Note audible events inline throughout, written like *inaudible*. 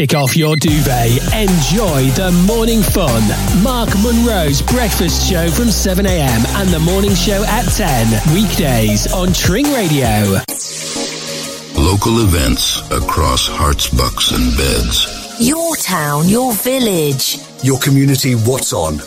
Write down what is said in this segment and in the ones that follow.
Kick off your duvet. Enjoy the morning fun. Mark Munro's breakfast show from 7am and the morning show at 10. Weekdays on Tring Radio. Local events across Herts, bucks, and beds. Your town, your village. Your community, what's on?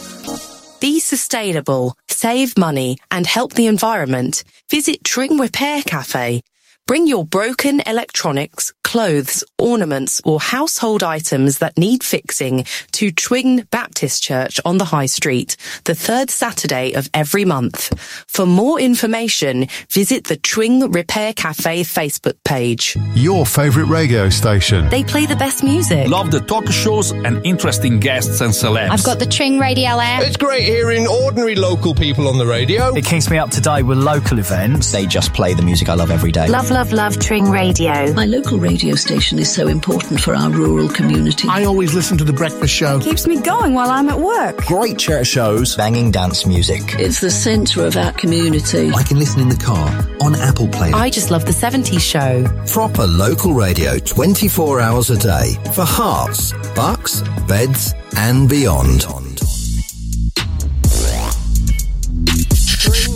Be sustainable, save money, and help the environment. Visit Tring Repair Cafe. Bring your broken electronics, clothes, ornaments, or household items that need fixing to Tring Baptist Church on the High Street, the third Saturday of every month. For more information, visit the Tring Repair Cafe Facebook page. Your favourite radio station. They play the best music. Love the talk shows and interesting guests and celebs. I've got the Tring Radio app. It's great hearing ordinary local people on the radio. It keeps me up to date with local events. They just play the music I love every day. Love love, love Tring Radio. My local radio station is so important for our rural community. I always listen to The Breakfast Show. Keeps me going while I'm at work. Great church shows, banging dance music. It's the centre of our community. I can listen in the car, on Apple Play. I just love the 70s show. Proper local radio 24 hours a day for Herts, bucks, beds, and beyond.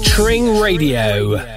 Tring Radio.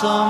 somewhere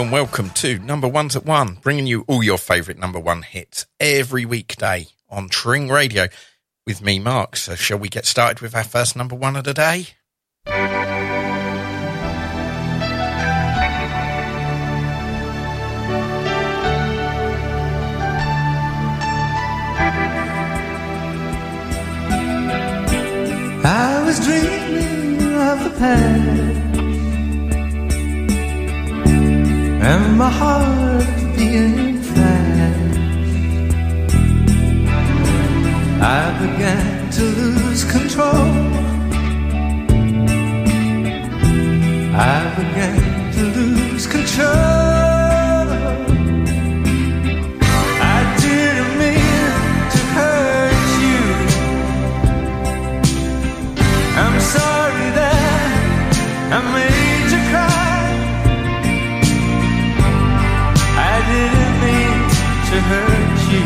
And welcome to Number Ones at One, bringing you all your favourite number one hits every weekday on Tring Radio with me, Mark. So, shall we get started with our first number one of the day? I was dreaming of the past and my heart beating fast. I began to lose control. I began to lose control. Hurt you.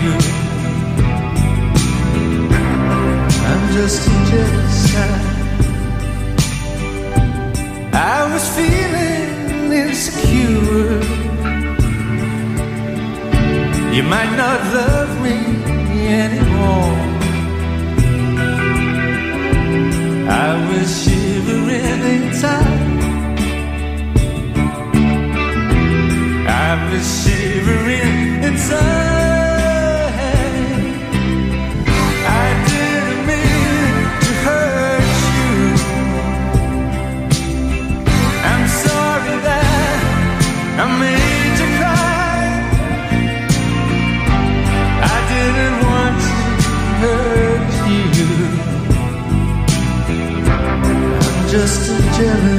I'm just jealous. I was feeling insecure. You might not love me anymore. I was shivering inside. I was shivering inside. I didn't mean to hurt you. I'm sorry that I made you cry. I didn't want to hurt you. I'm just a jealous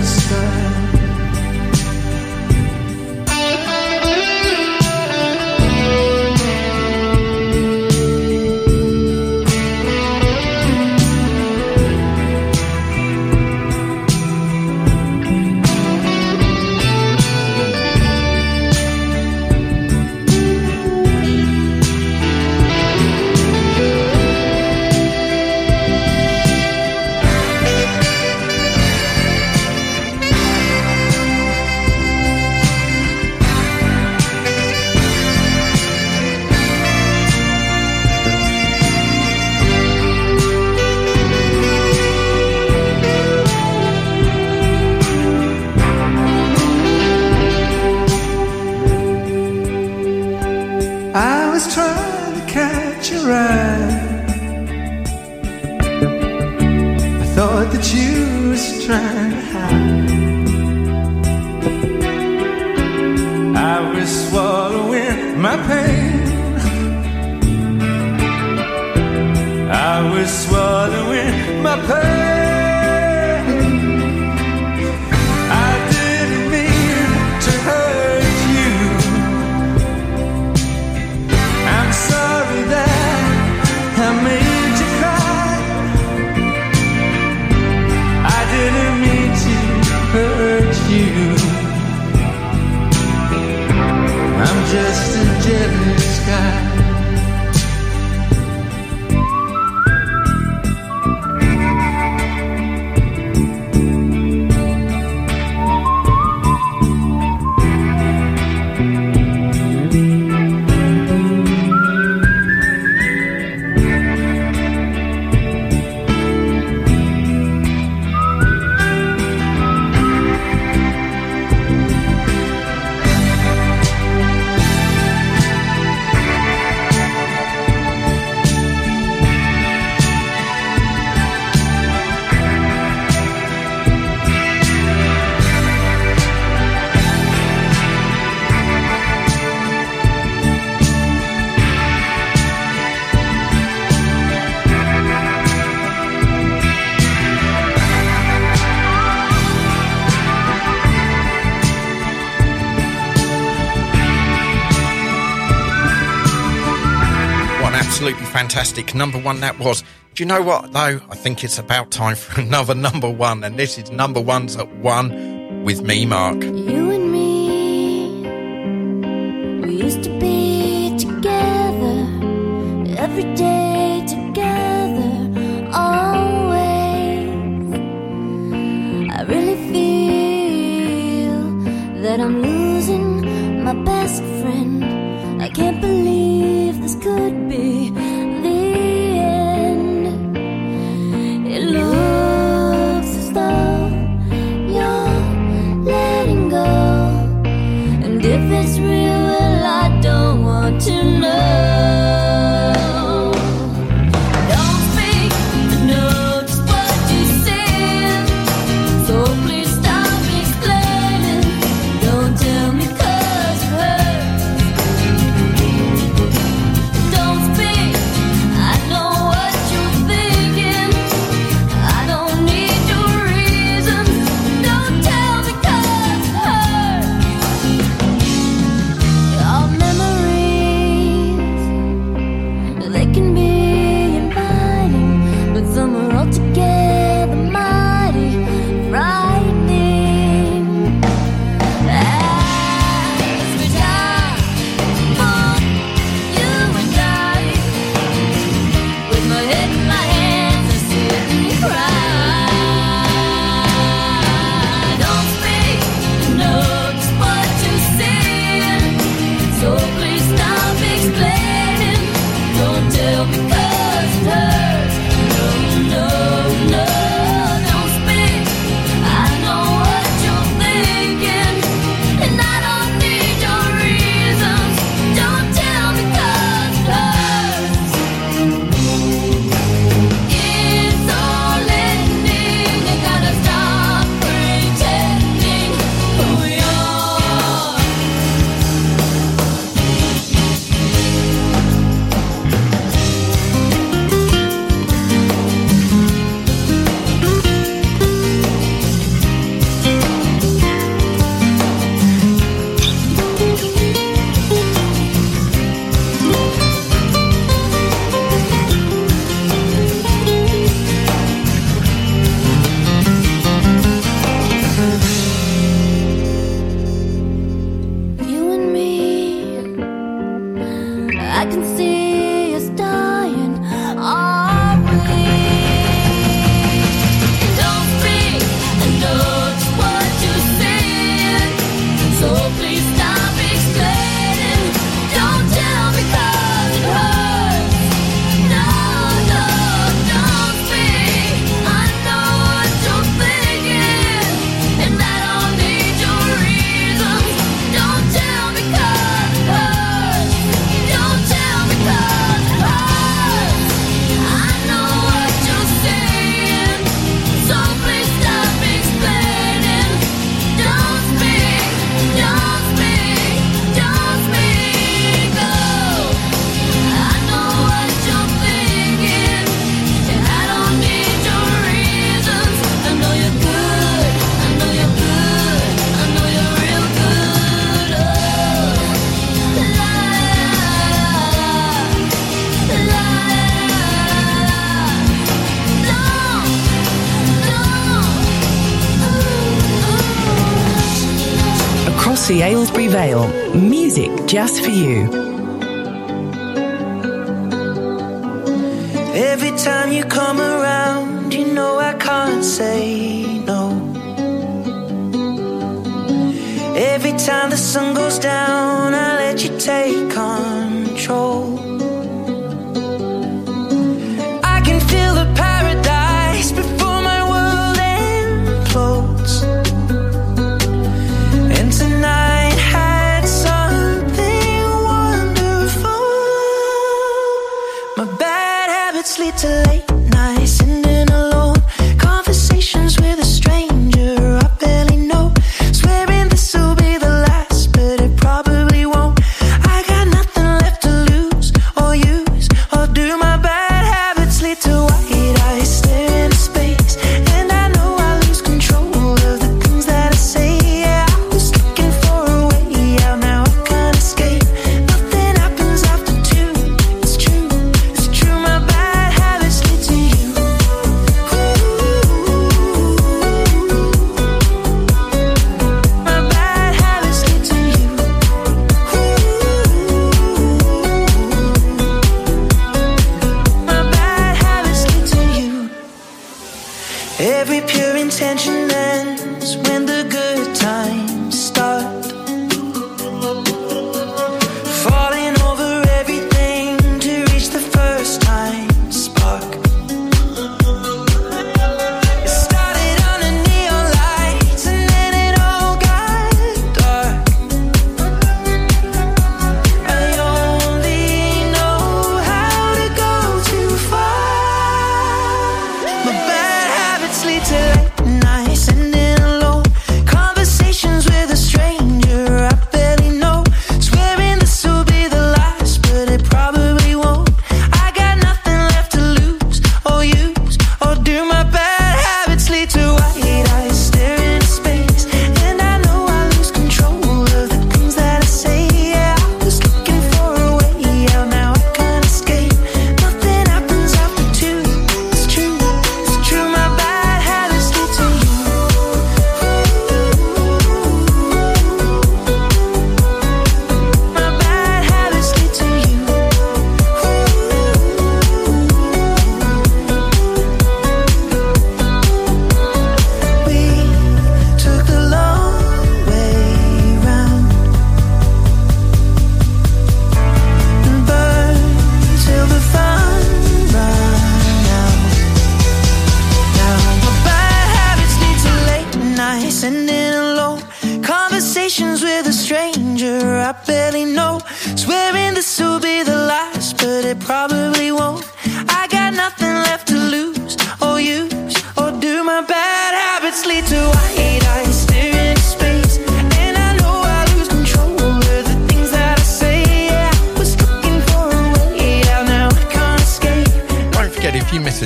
fantastic number one that was. Do you know what, though? I think it's about time for *laughs* another number one, and this is number ones at one with me, Mark. You and me, we used to be together every day together, always. I really feel that I'm losing. my best friend. I can't believe this could be Vale, music just for you. Every time you come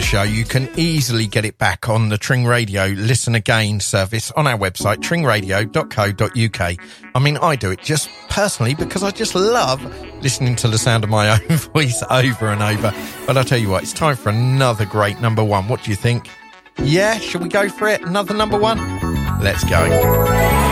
show, you can easily get it back on the Tring Radio Listen Again service on our website, tringradio.co.uk. I mean, I do it just personally because I just love listening to the sound of my *laughs* own voice over and over. But I tell you what, it's time for another great number one. What do you think? Yeah, should we go for it? Another number one? Let's go.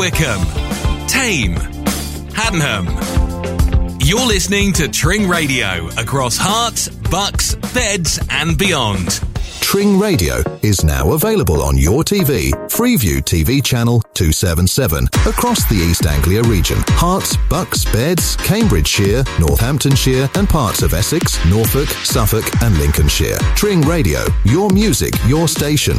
Wycombe, Thame, Haddenham. You're listening to Tring Radio across Herts, bucks, beds, and beyond. Tring Radio is now available on your TV, Freeview TV channel 277, across the East Anglia region. Herts, Bucks, Beds, Cambridgeshire, Northamptonshire, and parts of Essex, Norfolk, Suffolk, and Lincolnshire. Tring Radio, your music, your station.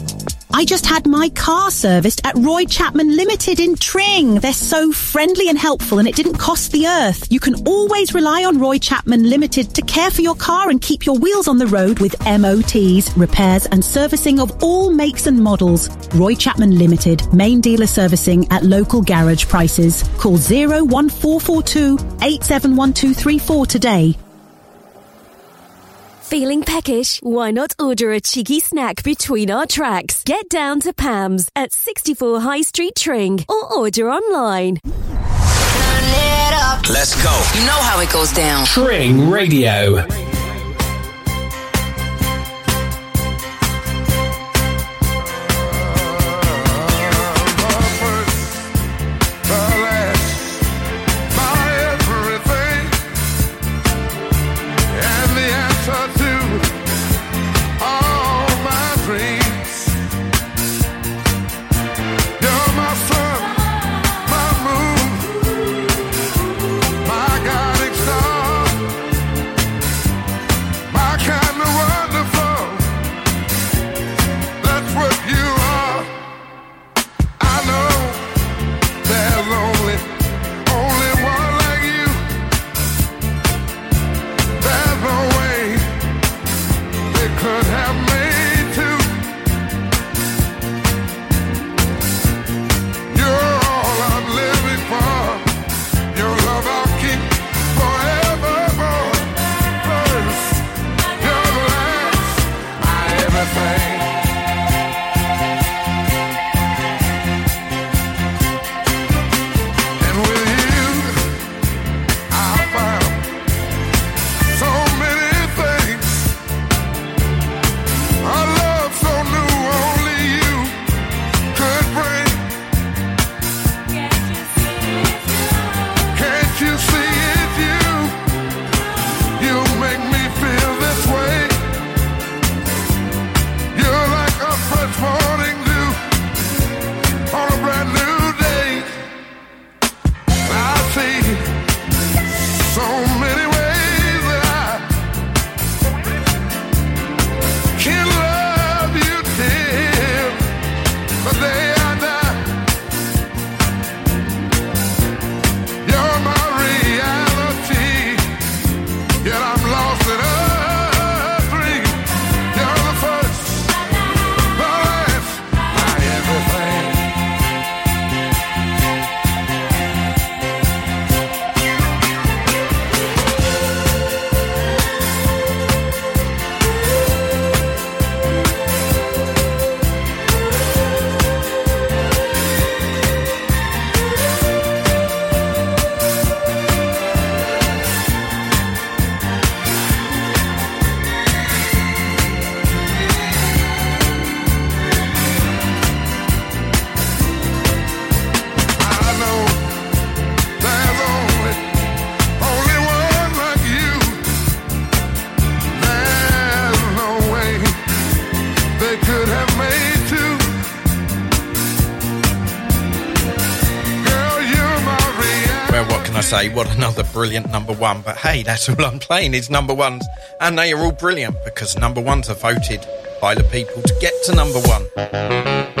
I just had my car serviced at Roy Chapman Limited in Tring. They're so friendly and helpful and it didn't cost the earth. You can always rely on Roy Chapman Limited to care for your car and keep your wheels on the road with MOTs, repairs and servicing of all makes and models. Roy Chapman Limited, main dealer servicing at local garage prices. Call 01442 871234 today. Feeling peckish? Why not order a cheeky snack between our tracks? Get down to Pam's at 64 High Street Tring or order online. Let's go. You know how it goes down. Tring Radio. Brilliant number one, but hey, that's all I'm playing is number ones, and they are all brilliant because number ones are voted by the people to get to number one.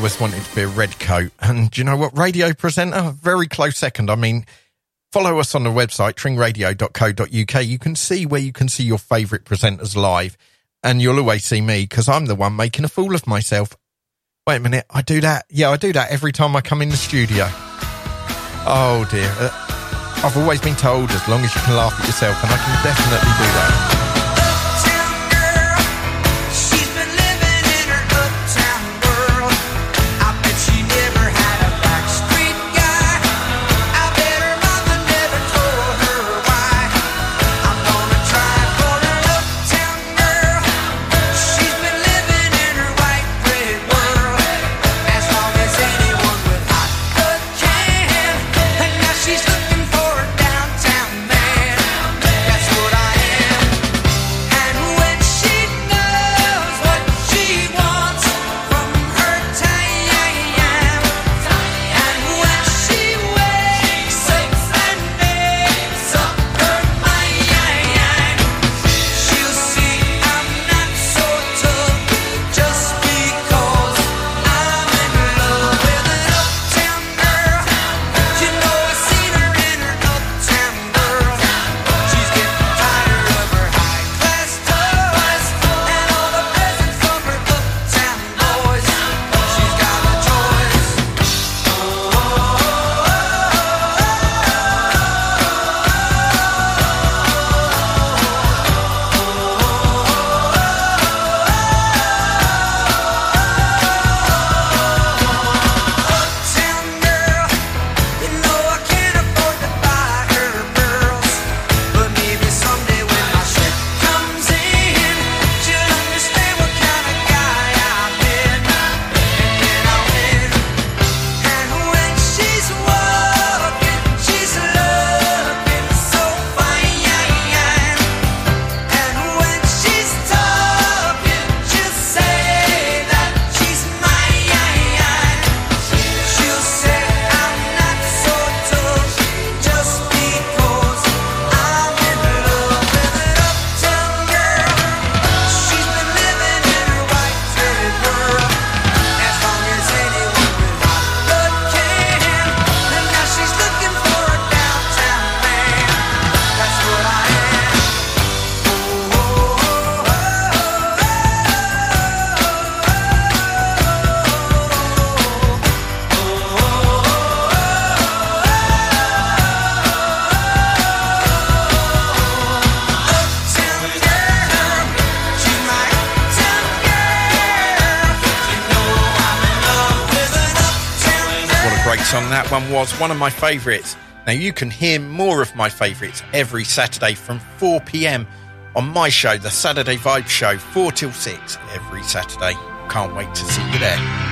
always wanted to be a red coat. And you know what? Radio presenter, very close second. I mean, Follow us on the website, tringradio.co.uk. You can see where you can see your favourite presenters live. And you'll always see me because I'm the one making a fool of myself. Wait a minute, I do that. Yeah, I do that every time I come in the studio. Oh dear. Uh, I've always been told as long as you can laugh at yourself, and I can definitely do that. One of my favourites. Now, you can hear more of my favourites every Saturday from 4 pm on my show, The Saturday Vibe Show, 4 till 6 every Saturday. Can't wait to see you there.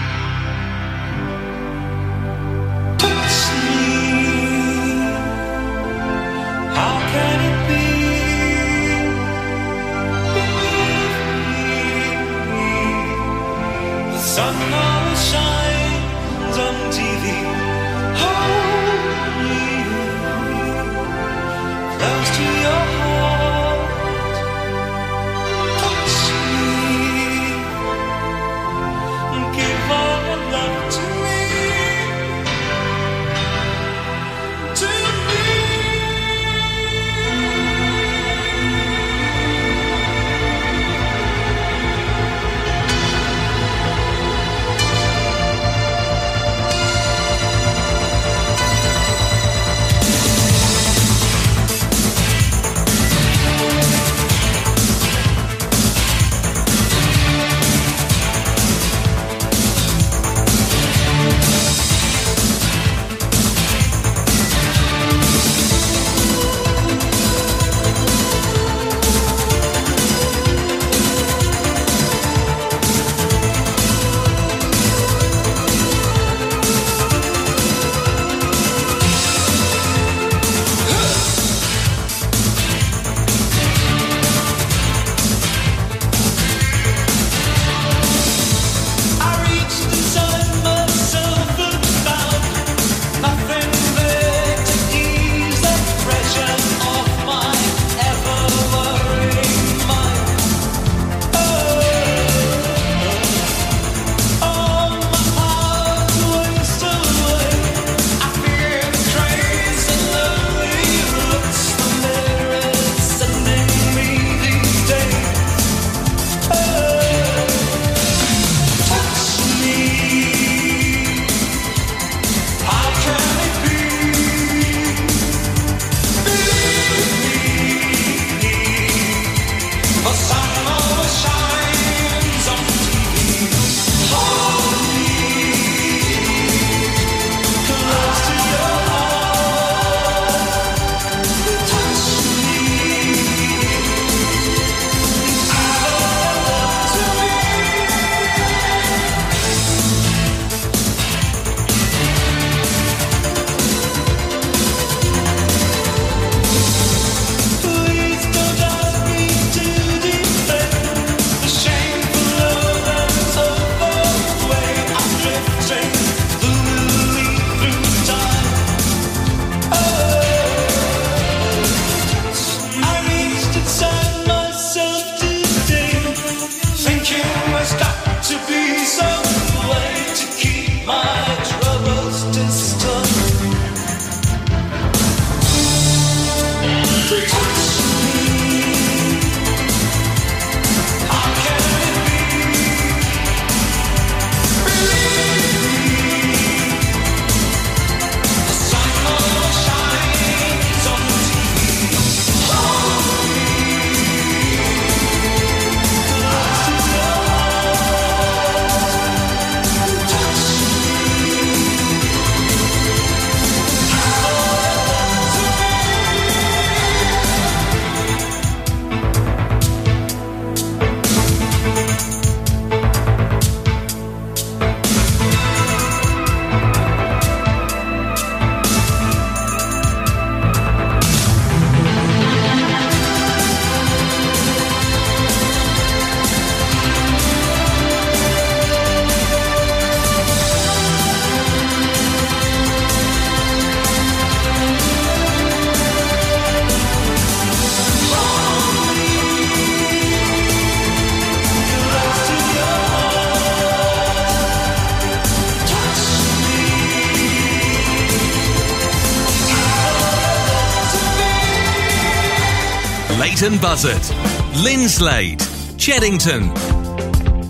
Buzzard, Linslade, Cheddington.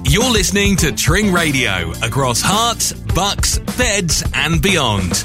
You're listening to Tring Radio across Herts, Bucks, Beds, and beyond.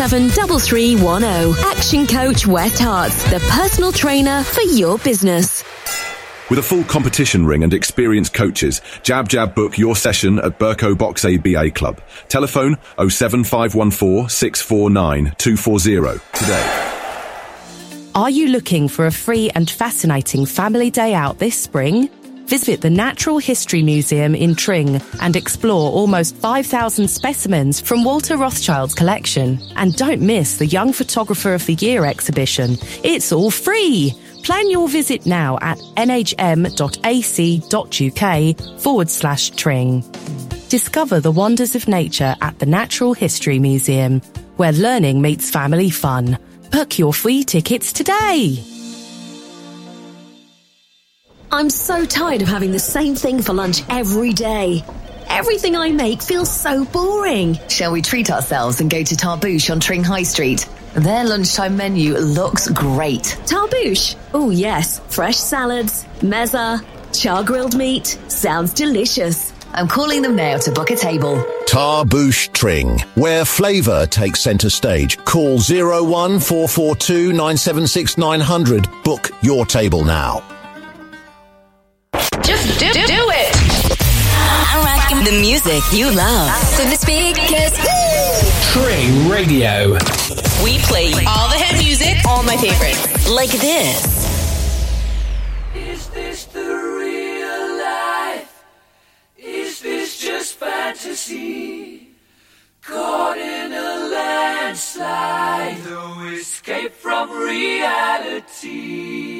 773310. Action Coach West Herts, the personal trainer for your business. With a full competition ring and experienced coaches, Jab Jab book your session at Burko Box ABA Club. Telephone 07514 649 240 today. Are you looking for a free and fascinating family day out this spring? Visit the Natural History Museum in Tring and explore almost 5,000 specimens from Walter Rothschild's collection. And don't miss the Young Photographer of the Year exhibition. It's all free! Plan your visit now at nhm.ac.uk forward slash Tring. Discover the wonders of nature at the Natural History Museum, where learning meets family fun. Book your free tickets today. I'm so tired of having the same thing for lunch every day. Everything I make feels so boring. Shall we treat ourselves and go to Tarbouche on Tring High Street? Their lunchtime menu looks great. Tarbouche? Oh, yes. Fresh salads, mezza, char grilled meat. Sounds delicious. I'm calling them now to book a table. Tarbouche Tring, where flavour takes centre stage. Call 01442 976 900. Book your table now. Just do, do it. I'm rocking the music you love. To the speakers. Tring Radio. We play all the head music, all my favorites. Like this. Is this the real life? Is this just fantasy? Caught in a landslide, no escape from reality.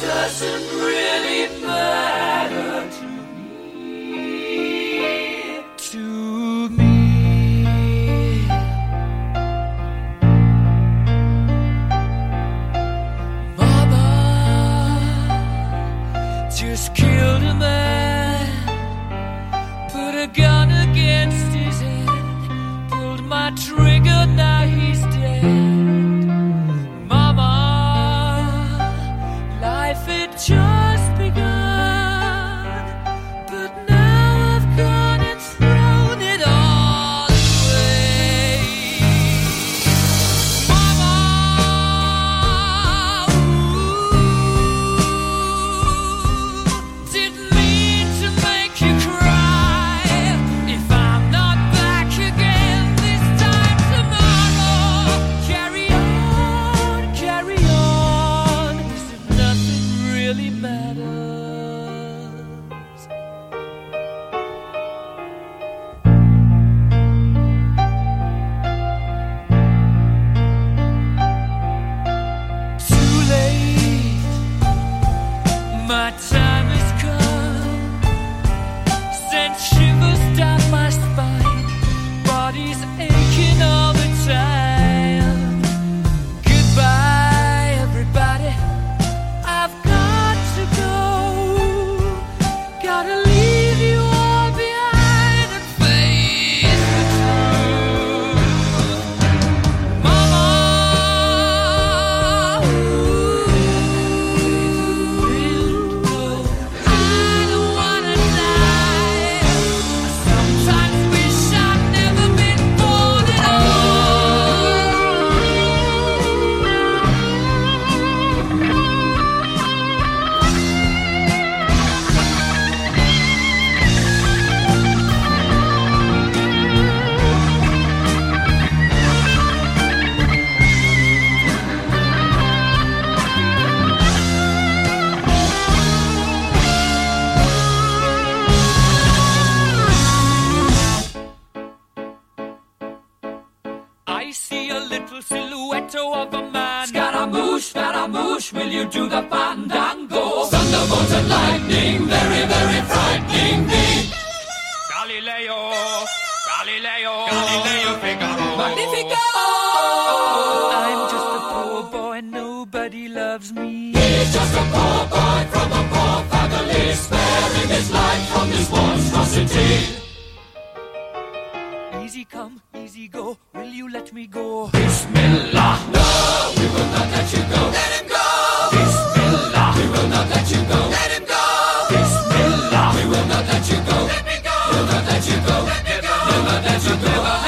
doesn't really matter monstrosity. Easy come, easy go. Will you let me go? Bismillah. No, we will not let you go. Let him go. Bismillah. We will not let you go. Let him go. Bismillah. We will not let you go. Let me go. We'll not let you go. Let me go. We'll not let you go.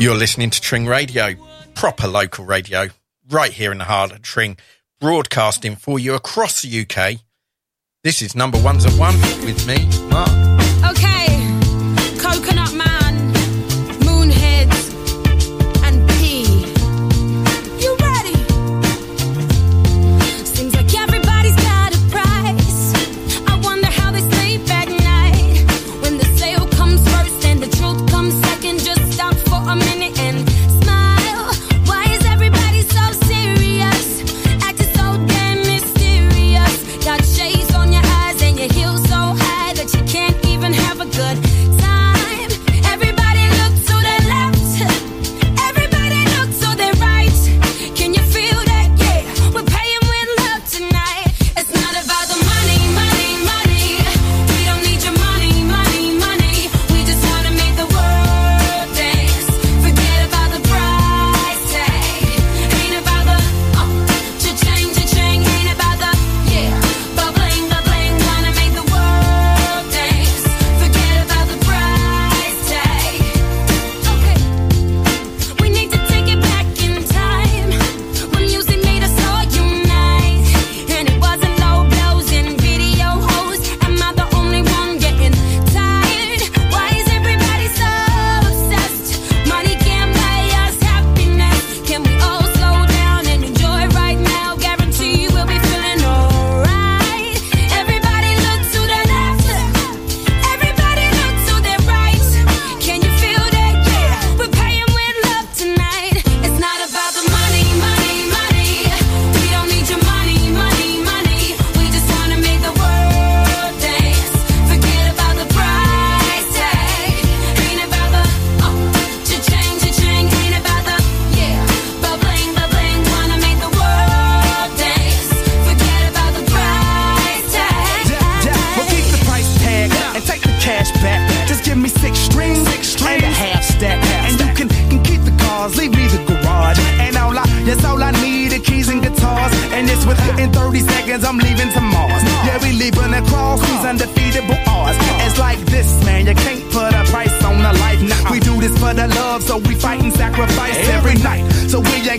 You're listening to Tring Radio, proper local radio, right here in the heart of Tring, broadcasting for you across the UK. This is number ones at one with me, Mark. Okay, Coconut Man.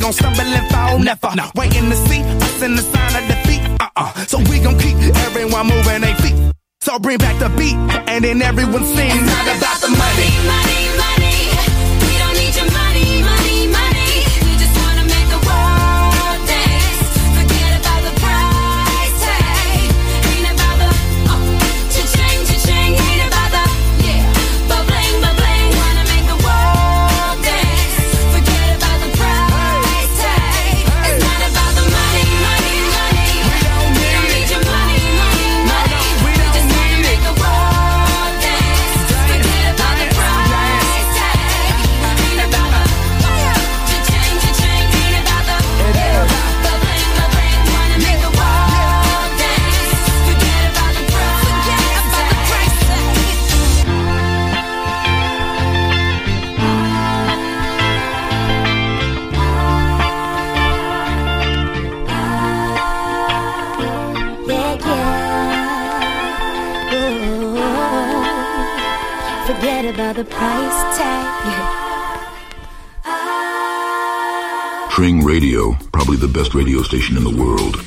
gon' stumble and fall, never. No. Waiting to see us in the sign of defeat. Uh uh. So we gon' keep everyone moving their feet. So bring back the beat, and then everyone sings. It's not about the money. money, money. Radio, probably the best radio station in the world.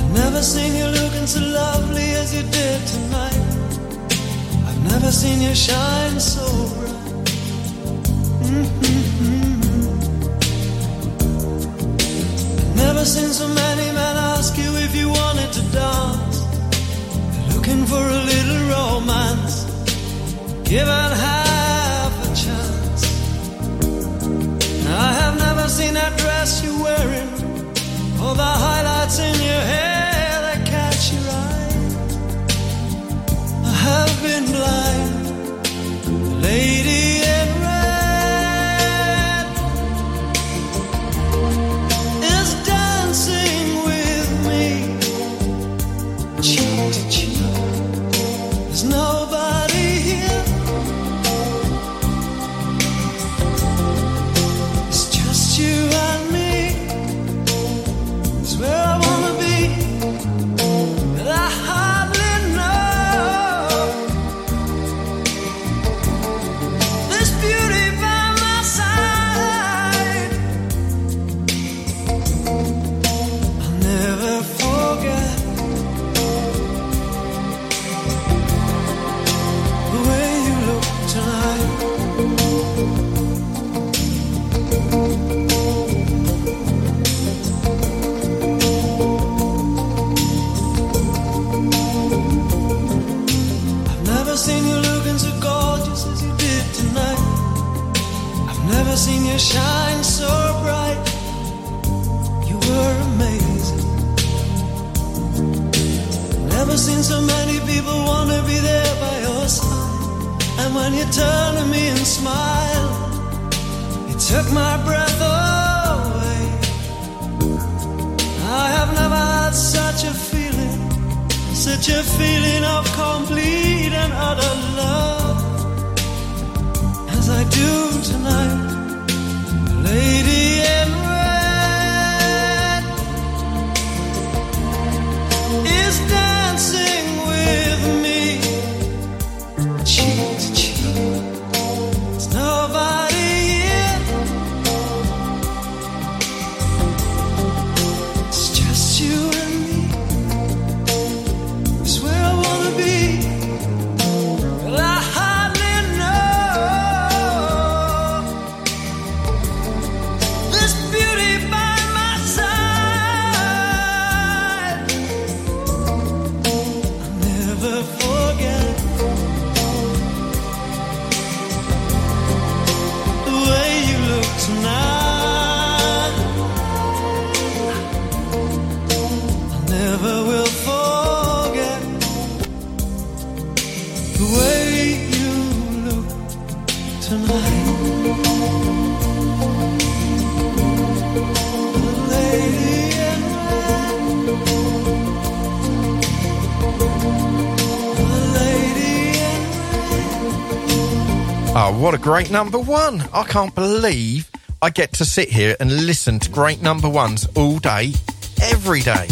I've never seen for a little romance. Given half a chance. I have never seen that dress you're wearing. All the highlights in your hair that catch your eye. I have been blind, lady So many people wanna be there by your side. And when you turn to me and smile, it took my breath away. I have never had such a feeling. Such a feeling of complete and utter love as I do tonight, lady in Oh, what a great number one. I can't believe I get to sit here and listen to great number ones all day, every day.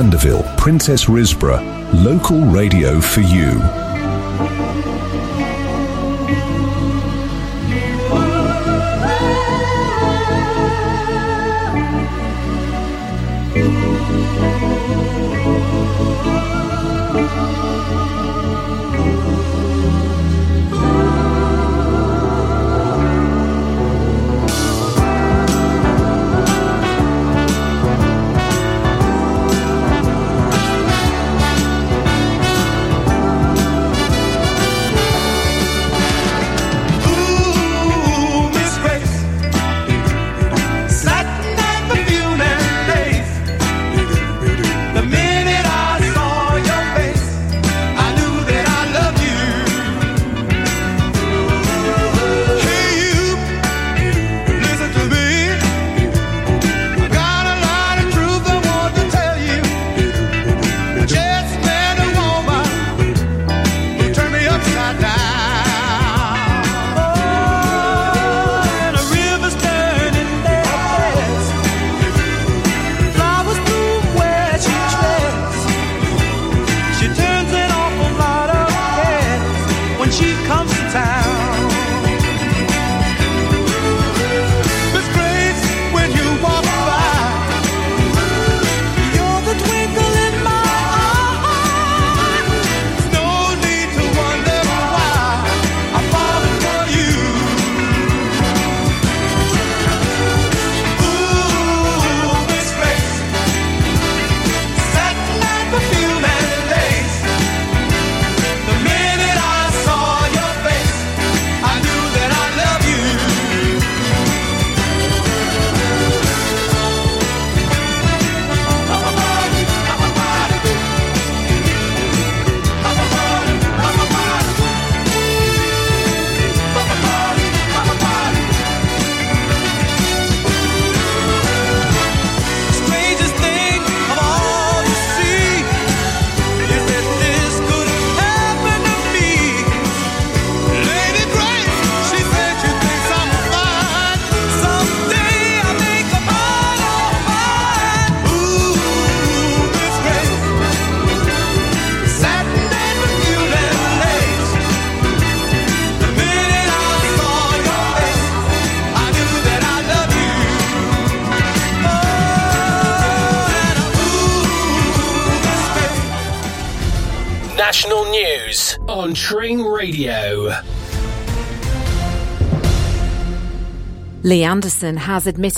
Mandeville, Princes Risborough, local radio for you. Lee Anderson has admitted